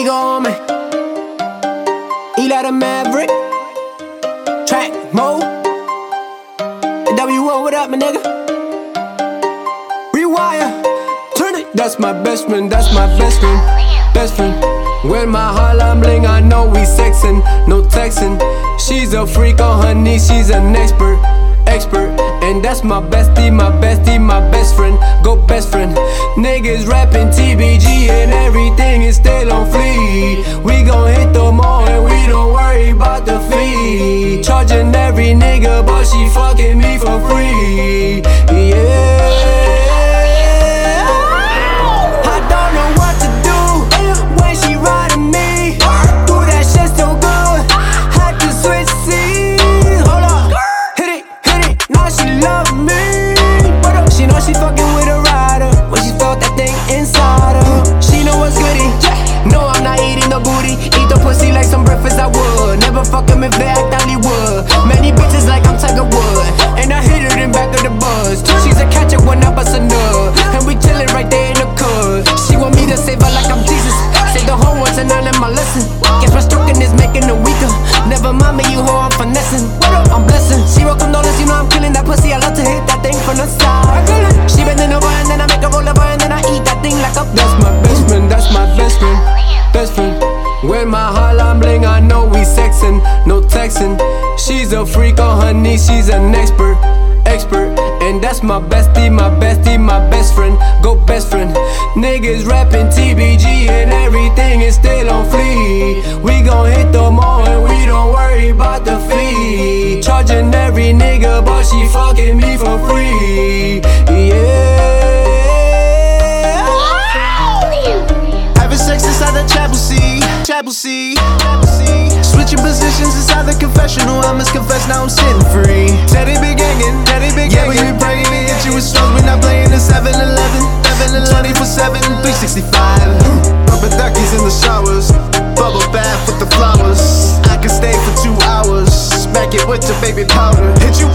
Ego me. The Maverick. Track mode. W1, what up, my nigga? Rewire. Turn it. That's my best friend. That's my best friend. Best friend. When my Harlem bling, I know we sexin', no textin'. She's a freak on her knees, she's an expert, expert. And that's my bestie, my bestie, my Niggas rapping TBG and everything is still on fleek. We gon' hit the mall and we don't worry about the fee. Charging every nigga, but she fucking me for free. Never fuck no textin'. She's a freak on her knees, she's an expert, expert. And that's my bestie, my bestie, my best friend, go best friend. Niggas rapping TBG and everything is still on fleek. We gon' hit the mall and we don't worry about the fee. Charging every nigga, but she fucking me for free. Yeah. Having sex inside the chapel seat, chapel seat. Switching positions inside the confessional. I must confess, now I'm sitting free. Teddy big gangin', Teddy big yeah, we be praying to hit you with songs. We not playing the 7 11, 7 24 7, 365. Rubber duckies in the showers, bubble bath with the flowers. I can stay for two hours, smack it with the baby powder. Hit you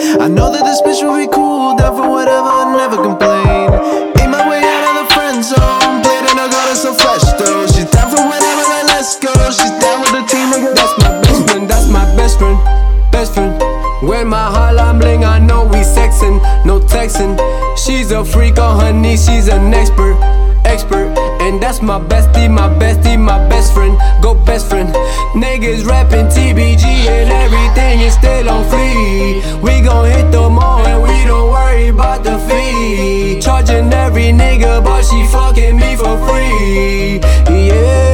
I know that this bitch will be cool, down for whatever, never complain. Ain't my way out of the friend zone, played in a garden so fresh though. She's down for whatever, then let's go. She's down with the team, nigga. That's my best friend, that's my best friend, best friend. When my Harlem bling, I know we sexin', no textin'. She's a freak on her knees, she's an expert, expert. And that's my bestie, my bestie, my best friend, go best friend. Niggas rapping TBG still on fleek. We gon' hit the mall and we don't worry about the fee. Charging every nigga, but she fucking me for free. Yeah.